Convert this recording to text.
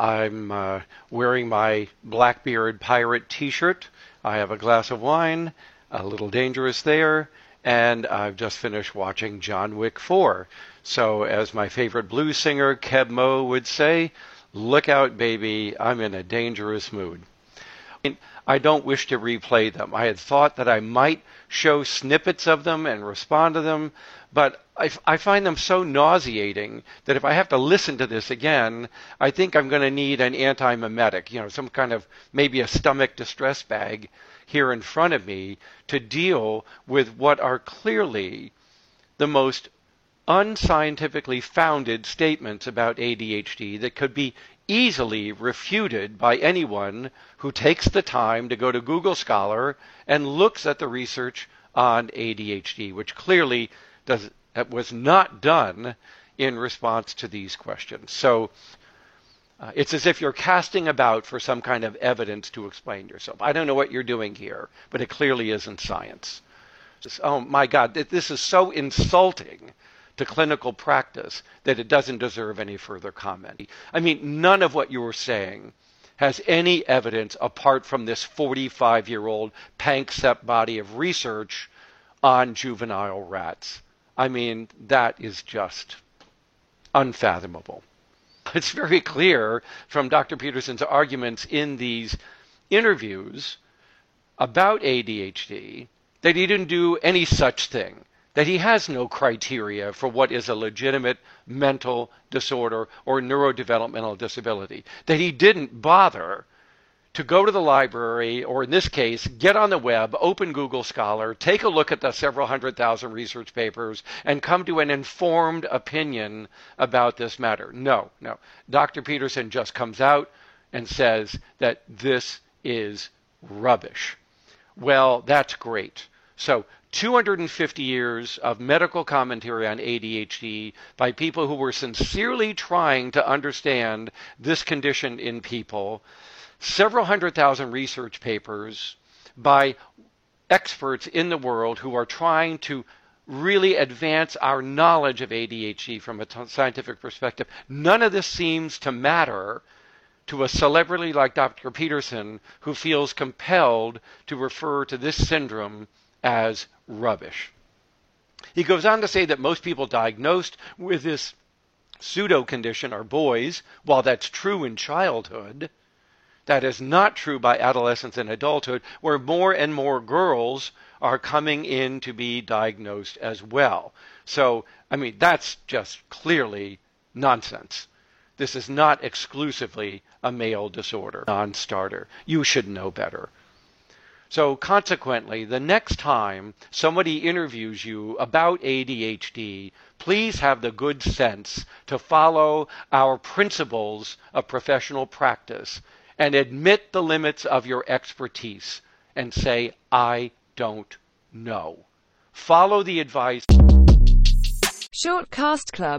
I'm uh, wearing my Blackbeard Pirate t shirt. I have a glass of wine, a little dangerous there, and I've just finished watching John Wick 4. So, as my favorite blues singer, Keb Mo, would say, look out, baby, I'm in a dangerous mood. I don't wish to replay them. I had thought that I might show snippets of them and respond to them, but I, I find them so nauseating that if I have to listen to this again, I think I'm going to need an antiemetic, you know, some kind of maybe a stomach distress bag here in front of me to deal with what are clearly the most unscientifically founded statements about ADHD that could be easily refuted by anyone who takes the time to go to Google Scholar and looks at the research on ADHD, which clearly does, was not done in response to these questions. So uh, it's as if you're casting about for some kind of evidence to explain yourself. I don't know what you're doing here, but it clearly isn't science. Just, oh my God, this is so insulting to clinical practice that it doesn't deserve any further comment. I mean, none of what you were saying has any evidence apart from this 45 year old Panksepp body of research on juvenile rats. I mean, that is just unfathomable. It's very clear from Dr. Peterson's arguments in these interviews about ADHD that he didn't do any such thing that he has no criteria for what is a legitimate mental disorder or neurodevelopmental disability, that he didn't bother to go to the library, or in this case, get on the web, open Google Scholar, take a look at the several hundred thousand research papers, and come to an informed opinion about this matter. No, no. Dr. Peterson just comes out and says that this is rubbish. Well, that's great. So 250 years of medical commentary on ADHD by people who were sincerely trying to understand this condition in people, several hundred thousand research papers by experts in the world who are trying to really advance our knowledge of ADHD from a t- scientific perspective. None of this seems to matter to a celebrity like Dr. Peterson who feels compelled to refer to this syndrome as rubbish. He goes on to say that most people diagnosed with this pseudo condition are boys. While that's true in childhood, that is not true by adolescence and adulthood, where more and more girls are coming in to be diagnosed as well. So, I mean, that's just clearly nonsense. This is not exclusively a male disorder, non starter. You should know better. So, consequently, the next time somebody interviews you about ADHD, please have the good sense to follow our principles of professional practice and admit the limits of your expertise and say, I don't know. Follow the advice. Shortcast Club